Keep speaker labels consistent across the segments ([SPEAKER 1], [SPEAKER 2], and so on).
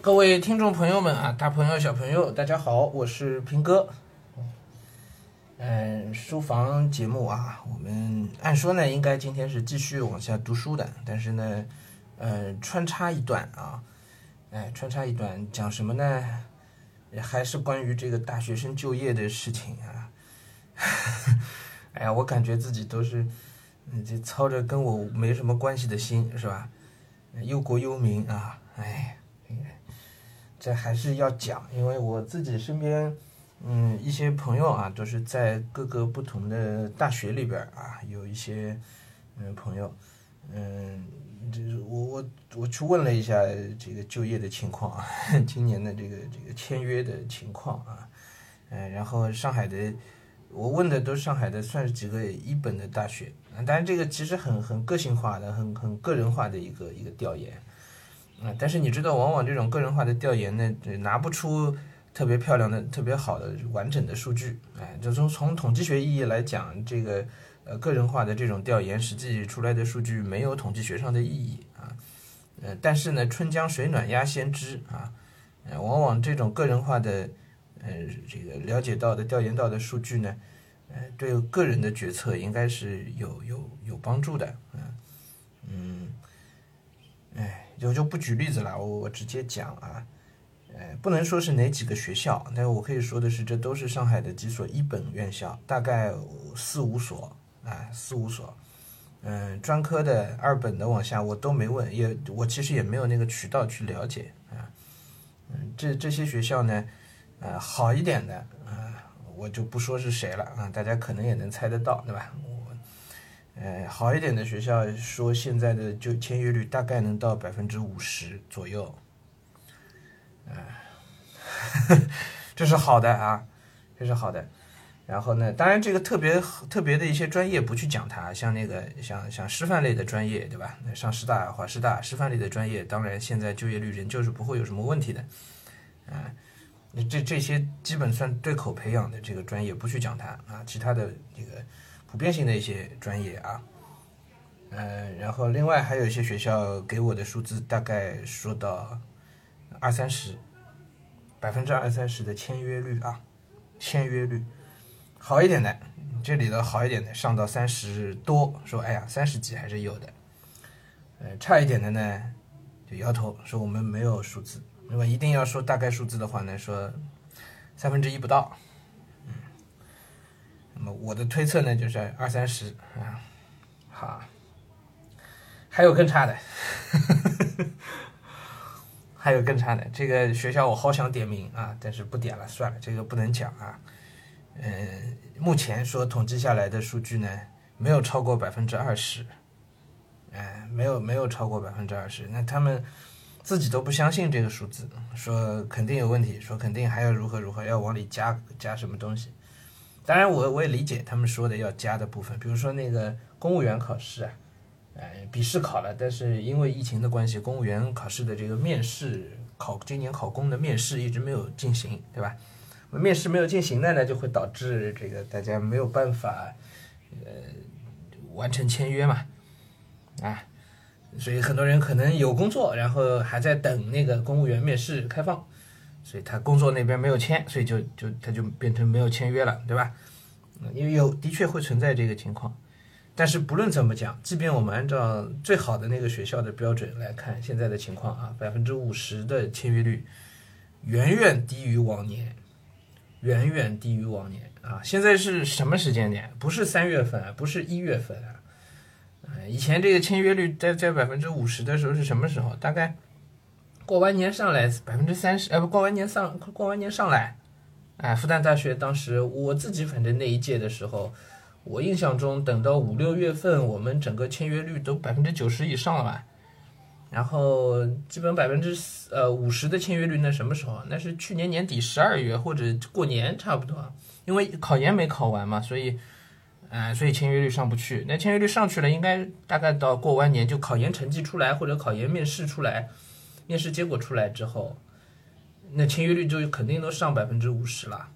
[SPEAKER 1] 各位听众朋友们啊，大朋友小朋友，大家好，我是平哥。嗯，书房节目啊，我们按说呢，应该今天是继续往下读书的，但是呢，呃，穿插一段啊，哎，穿插一段讲什么呢？还是关于这个大学生就业的事情啊。哎呀，我感觉自己都是，嗯，这操着跟我没什么关系的心，是吧？忧国忧民啊，哎，这还是要讲，因为我自己身边。嗯，一些朋友啊，都是在各个不同的大学里边啊，有一些嗯朋友，嗯，就是我我我去问了一下这个就业的情况啊，今年的这个这个签约的情况啊，嗯，然后上海的，我问的都是上海的，算是几个一本的大学，当然这个其实很很个性化的，很很个人化的一个一个调研，啊，但是你知道，往往这种个人化的调研呢，拿不出。特别漂亮的、特别好的、完整的数据，哎，就从从统计学意义来讲，这个呃个人化的这种调研，实际出来的数据没有统计学上的意义啊，呃，但是呢，春江水暖鸭先知啊，呃，往往这种个人化的呃这个了解到的、调研到的数据呢，呃，对个人的决策应该是有有有帮助的，嗯，我就不举例子了，我我直接讲啊。呃，不能说是哪几个学校，但我可以说的是，这都是上海的几所一本院校，大概四五所啊，四五所。嗯，专科的、二本的往下我都没问，也我其实也没有那个渠道去了解啊。嗯，这这些学校呢，呃，好一点的啊，我就不说是谁了啊，大家可能也能猜得到，对吧？呃，好一点的学校说现在的就签约率大概能到百分之五十左右。嗯，这是好的啊，这是好的。然后呢，当然这个特别特别的一些专业不去讲它，像那个像像师范类的专业，对吧？上师大、华师大师范类的专业，当然现在就业率仍旧是不会有什么问题的。啊，这这些基本算对口培养的这个专业不去讲它啊，其他的这个普遍性的一些专业啊，嗯，然后另外还有一些学校给我的数字大概说到。二三十，百分之二三十的签约率啊，签约率好一点的，这里的好一点的上到三十多，说哎呀三十几还是有的，呃差一点的呢就摇头说我们没有数字，如果一定要说大概数字的话呢，说三分之一不到，我的推测呢就是二三十啊，好，还有更差的。还有更差的，这个学校我好想点名啊，但是不点了，算了，这个不能讲啊。嗯，目前说统计下来的数据呢，没有超过百分之二十，哎，没有没有超过百分之二十，那他们自己都不相信这个数字，说肯定有问题，说肯定还要如何如何，要往里加加什么东西。当然，我我也理解他们说的要加的部分，比如说那个公务员考试啊。哎，笔试考了，但是因为疫情的关系，公务员考试的这个面试考今年考公的面试一直没有进行，对吧？面试没有进行的呢，就会导致这个大家没有办法呃完成签约嘛，啊，所以很多人可能有工作，然后还在等那个公务员面试开放，所以他工作那边没有签，所以就就他就变成没有签约了，对吧？因为有的确会存在这个情况。但是不论怎么讲，即便我们按照最好的那个学校的标准来看，现在的情况啊，百分之五十的签约率，远远低于往年，远远低于往年啊！现在是什么时间点？不是三月份啊，不是一月份啊，以前这个签约率在在百分之五十的时候是什么时候？大概过完年上来百分之三十，哎不，过完年上过完年上来，哎，复旦大学当时我自己反正那一届的时候。我印象中，等到五六月份，我们整个签约率都百分之九十以上了吧？然后基本百分之呃五十的签约率，那什么时候？那是去年年底十二月或者过年差不多，因为考研没考完嘛，所以，呃，所以签约率上不去。那签约率上去了，应该大概到过完年就考研成绩出来或者考研面试出来，面试结果出来之后，那签约率就肯定都上百分之五十了。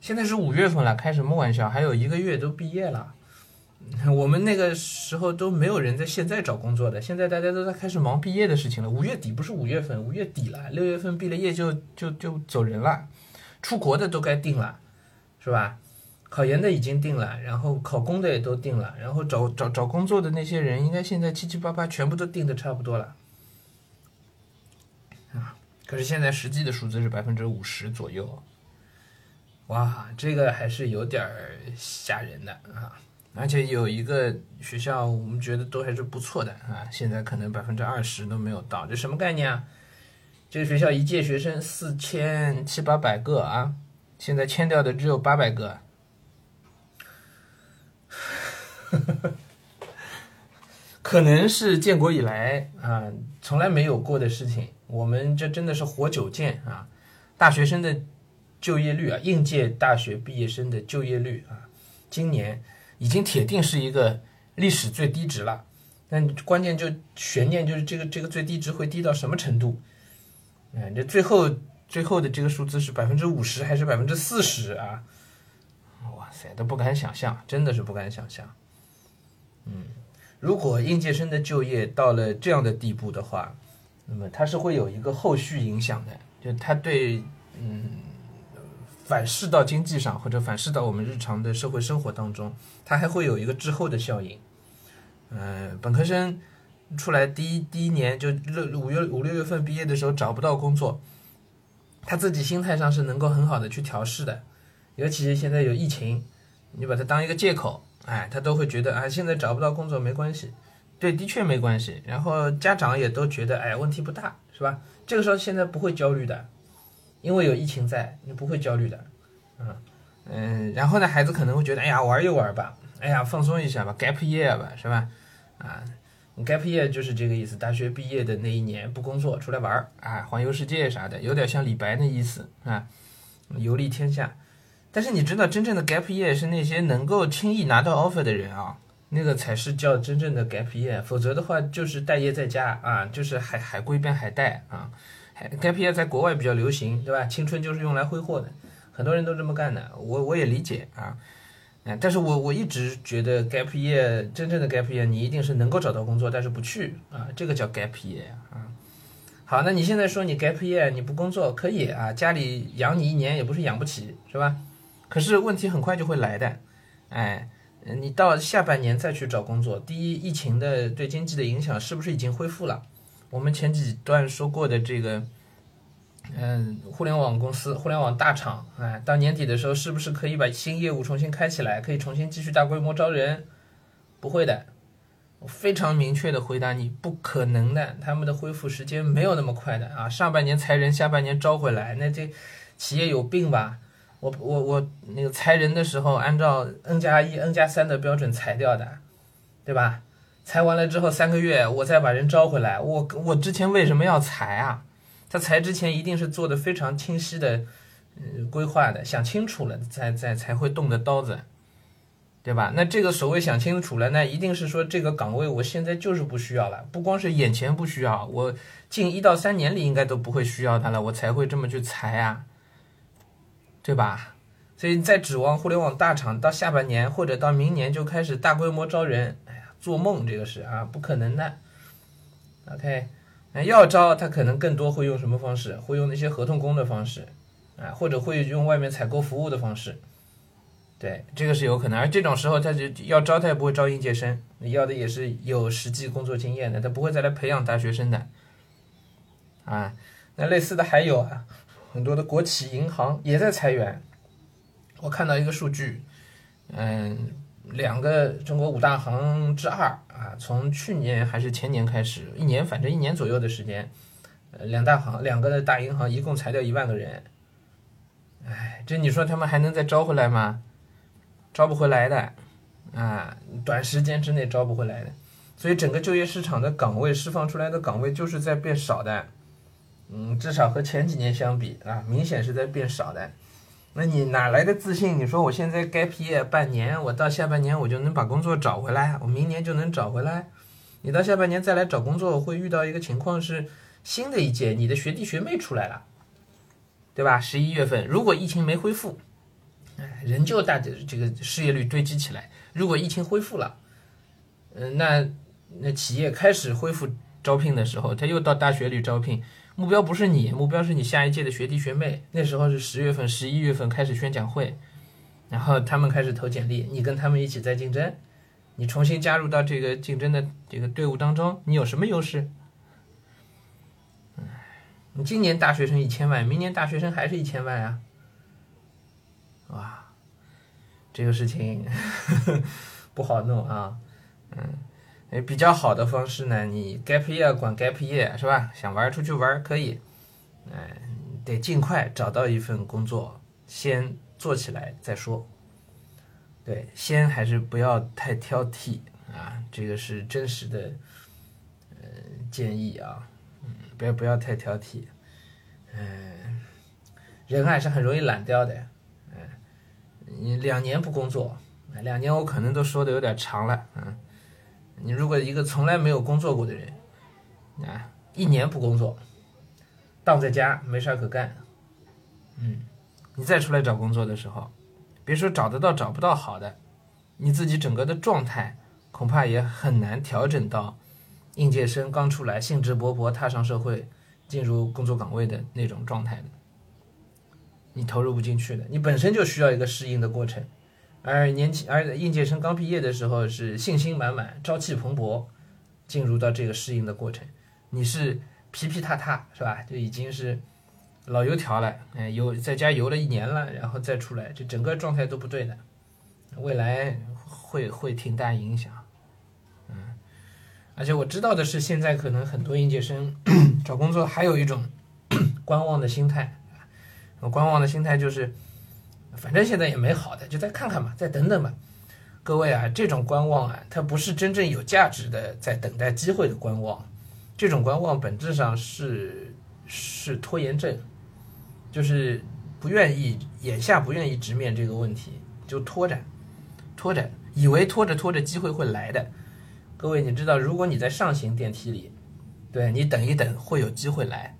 [SPEAKER 1] 现在是五月份了，开什么玩笑？还有一个月都毕业了，我们那个时候都没有人在现在找工作的，现在大家都在开始忙毕业的事情了。五月底不是五月份，五月底了，六月份毕了业就就就走人了，出国的都该定了，是吧？考研的已经定了，然后考公的也都定了，然后找找找工作的那些人，应该现在七七八八全部都定的差不多了，可是现在实际的数字是百分之五十左右，哇，这个还是有点吓人的啊！而且有一个学校，我们觉得都还是不错的啊，现在可能百分之二十都没有到，这什么概念啊？这个学校一届学生四千七八百个啊，现在签掉的只有八百个，可能是建国以来啊从来没有过的事情。我们这真的是活久见啊！大学生的就业率啊，应届大学毕业生的就业率啊，今年。已经铁定是一个历史最低值了，但关键就悬念就是这个这个最低值会低到什么程度？嗯，这最后最后的这个数字是百分之五十还是百分之四十啊？哇塞，都不敢想象，真的是不敢想象。嗯，如果应届生的就业到了这样的地步的话，那么它是会有一个后续影响的，就它对嗯。反噬到经济上，或者反噬到我们日常的社会生活当中，它还会有一个滞后的效应。嗯，本科生出来第一第一年就六五月五六月份毕业的时候找不到工作，他自己心态上是能够很好的去调试的。尤其是现在有疫情，你把它当一个借口，哎，他都会觉得啊，现在找不到工作没关系。对，的确没关系。然后家长也都觉得，哎，问题不大，是吧？这个时候现在不会焦虑的。因为有疫情在，你不会焦虑的，嗯嗯，然后呢，孩子可能会觉得，哎呀，玩一玩吧，哎呀，放松一下吧，gap year 吧，是吧？啊，gap year 就是这个意思，大学毕业的那一年不工作，出来玩儿，啊，环游世界啥的，有点像李白那意思啊，游历天下。但是你知道，真正的 gap year 是那些能够轻易拿到 offer 的人啊，那个才是叫真正的 gap year，否则的话就是待业在家啊，就是海海归边海带啊。gap year 在国外比较流行，对吧？青春就是用来挥霍的，很多人都这么干的。我我也理解啊，嗯，但是我我一直觉得 gap year 真正的 gap year，你一定是能够找到工作，但是不去啊，这个叫 gap year 啊。好，那你现在说你 gap year 你不工作可以啊，家里养你一年也不是养不起，是吧？可是问题很快就会来的，哎，你到下半年再去找工作，第一，疫情的对经济的影响是不是已经恢复了？我们前几段说过的这个，嗯，互联网公司、互联网大厂，哎，到年底的时候，是不是可以把新业务重新开起来，可以重新继续大规模招人？不会的，我非常明确的回答你，不可能的，他们的恢复时间没有那么快的啊！上半年裁人，下半年招回来，那这企业有病吧？我我我那个裁人的时候，按照 N 加一、N 加三的标准裁掉的，对吧？裁完了之后三个月，我再把人招回来。我我之前为什么要裁啊？他裁之前一定是做的非常清晰的，嗯，规划的，想清楚了才才才会动的刀子，对吧？那这个所谓想清楚了，那一定是说这个岗位我现在就是不需要了，不光是眼前不需要，我近一到三年里应该都不会需要他了，我才会这么去裁啊，对吧？所以在指望互联网大厂到下半年或者到明年就开始大规模招人。哎呀做梦，这个是啊，不可能的。OK，那要招他可能更多会用什么方式？会用那些合同工的方式，啊，或者会用外面采购服务的方式。对，这个是有可能。而这种时候，他就要招，他也不会招应届生，要的也是有实际工作经验的，他不会再来培养大学生的。啊，那类似的还有啊，很多的国企银行也在裁员。我看到一个数据，嗯。两个中国五大行之二啊，从去年还是前年开始，一年反正一年左右的时间，呃，两大行两个的大银行一共裁掉一万个人，哎，这你说他们还能再招回来吗？招不回来的，啊，短时间之内招不回来的，所以整个就业市场的岗位释放出来的岗位就是在变少的，嗯，至少和前几年相比啊，明显是在变少的。那你哪来的自信？你说我现在该毕业半年，我到下半年我就能把工作找回来，我明年就能找回来。你到下半年再来找工作，会遇到一个情况是，新的一届你的学弟学妹出来了，对吧？十一月份如果疫情没恢复，哎，仍旧大这个失业率堆积起来。如果疫情恢复了，嗯，那那企业开始恢复招聘的时候，他又到大学里招聘，目标不是你，目标是你下一届的学弟学妹。那时候是十月份、十一月份开始宣讲会，然后他们开始投简历，你跟他们一起在竞争，你重新加入到这个竞争的这个队伍当中，你有什么优势？你今年大学生一千万，明年大学生还是一千万啊？哇，这个事情 不好弄啊。嗯，比较好的方式呢，你 gap year 管 gap year 是吧？想玩出去玩可以，哎，得尽快找到一份工作，先做起来再说。对，先还是不要太挑剔啊，这个是真实的，呃，建议啊，嗯，不要不要太挑剔，嗯，人还是很容易懒掉的，嗯，你两年不工作，两年我可能都说的有点长了，嗯。你如果一个从来没有工作过的人，啊，一年不工作，荡在家没事可干，嗯，你再出来找工作的时候，别说找得到找不到好的，你自己整个的状态恐怕也很难调整到应届生刚出来兴致勃勃踏上社会进入工作岗位的那种状态的，你投入不进去的，你本身就需要一个适应的过程。而年轻，而应届生刚毕业的时候是信心满满、朝气蓬勃，进入到这个适应的过程。你是皮皮塌塌是吧？就已经是老油条了，嗯，游在家游了一年了，然后再出来，这整个状态都不对的，未来会会挺大影响。嗯，而且我知道的是，现在可能很多应届生 找工作还有一种 观望的心态，观望的心态就是。反正现在也没好的，就再看看吧，再等等吧。各位啊，这种观望啊，它不是真正有价值的，在等待机会的观望。这种观望本质上是是拖延症，就是不愿意眼下不愿意直面这个问题，就拖着，拖着，以为拖着拖着机会会来的。各位，你知道，如果你在上行电梯里，对你等一等会有机会来；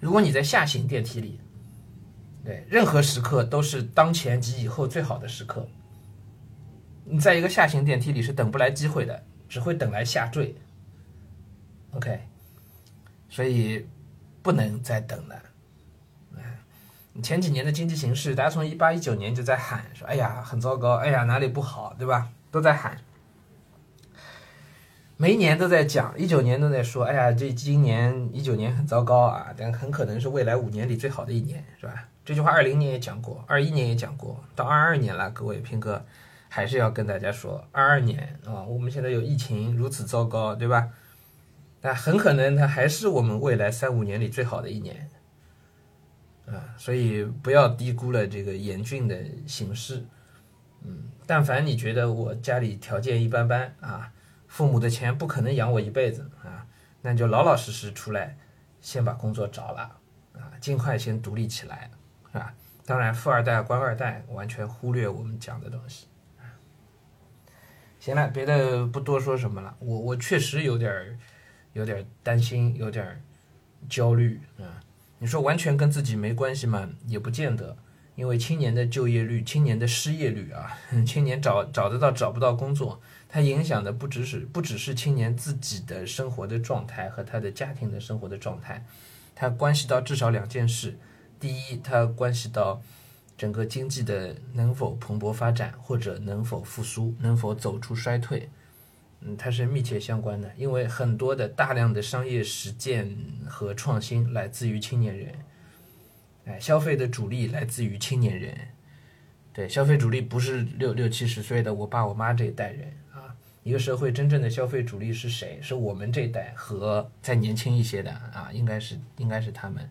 [SPEAKER 1] 如果你在下行电梯里，对，任何时刻都是当前及以后最好的时刻。你在一个下行电梯里是等不来机会的，只会等来下坠。OK，所以不能再等了。前几年的经济形势，大家从一八一九年就在喊说：“哎呀，很糟糕，哎呀，哪里不好，对吧？”都在喊，每一年都在讲，一九年都在说：“哎呀，这今年一九年很糟糕啊，但很可能是未来五年里最好的一年，是吧？”这句话二零年也讲过，二一年也讲过，到二二年了，各位平哥还是要跟大家说，二二年啊，我们现在有疫情如此糟糕，对吧？那很可能它还是我们未来三五年里最好的一年，啊，所以不要低估了这个严峻的形势。嗯，但凡你觉得我家里条件一般般啊，父母的钱不可能养我一辈子啊，那就老老实实出来，先把工作找了啊，尽快先独立起来。是吧？当然，富二代、官二代完全忽略我们讲的东西。行了，别的不多说什么了。我我确实有点儿有点担心，有点焦虑啊。你说完全跟自己没关系吗？也不见得。因为青年的就业率、青年的失业率啊，青年找找得到找不到工作，它影响的不只是不只是青年自己的生活的状态和他的家庭的生活的状态，它关系到至少两件事。第一，它关系到整个经济的能否蓬勃发展，或者能否复苏，能否走出衰退，嗯，它是密切相关的。因为很多的大量的商业实践和创新来自于青年人，哎，消费的主力来自于青年人，对，消费主力不是六六七十岁的我爸我妈这一代人啊，一个社会真正的消费主力是谁？是我们这一代和再年轻一些的啊，应该是应该是他们。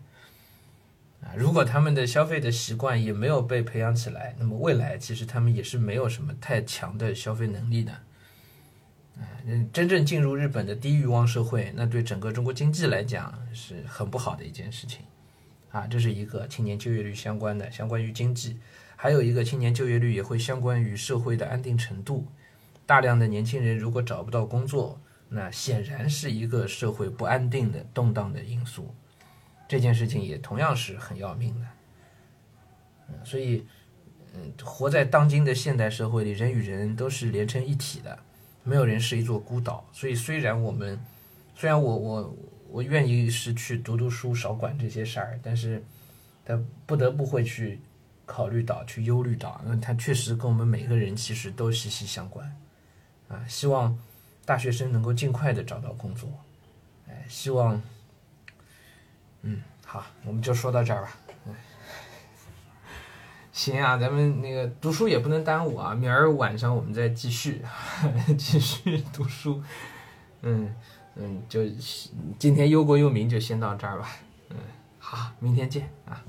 [SPEAKER 1] 啊，如果他们的消费的习惯也没有被培养起来，那么未来其实他们也是没有什么太强的消费能力的。啊，真正进入日本的低欲望社会，那对整个中国经济来讲是很不好的一件事情。啊，这是一个青年就业率相关的，相关于经济；还有一个青年就业率也会相关于社会的安定程度。大量的年轻人如果找不到工作，那显然是一个社会不安定的动荡的因素。这件事情也同样是很要命的，嗯，所以，嗯，活在当今的现代社会里，人与人都是连成一体的，没有人是一座孤岛。所以虽然我们，虽然我我我愿意是去读读书，少管这些事儿，但是他不得不会去考虑到，去忧虑到，因为它确实跟我们每个人其实都息息相关。啊，希望大学生能够尽快的找到工作。哎，希望，嗯，好，我们就说到这儿吧。行啊，咱们那个读书也不能耽误啊，明儿晚上我们再继续，继续读书。嗯嗯，就今天忧国忧民就先到这儿吧。嗯，好，明天见啊。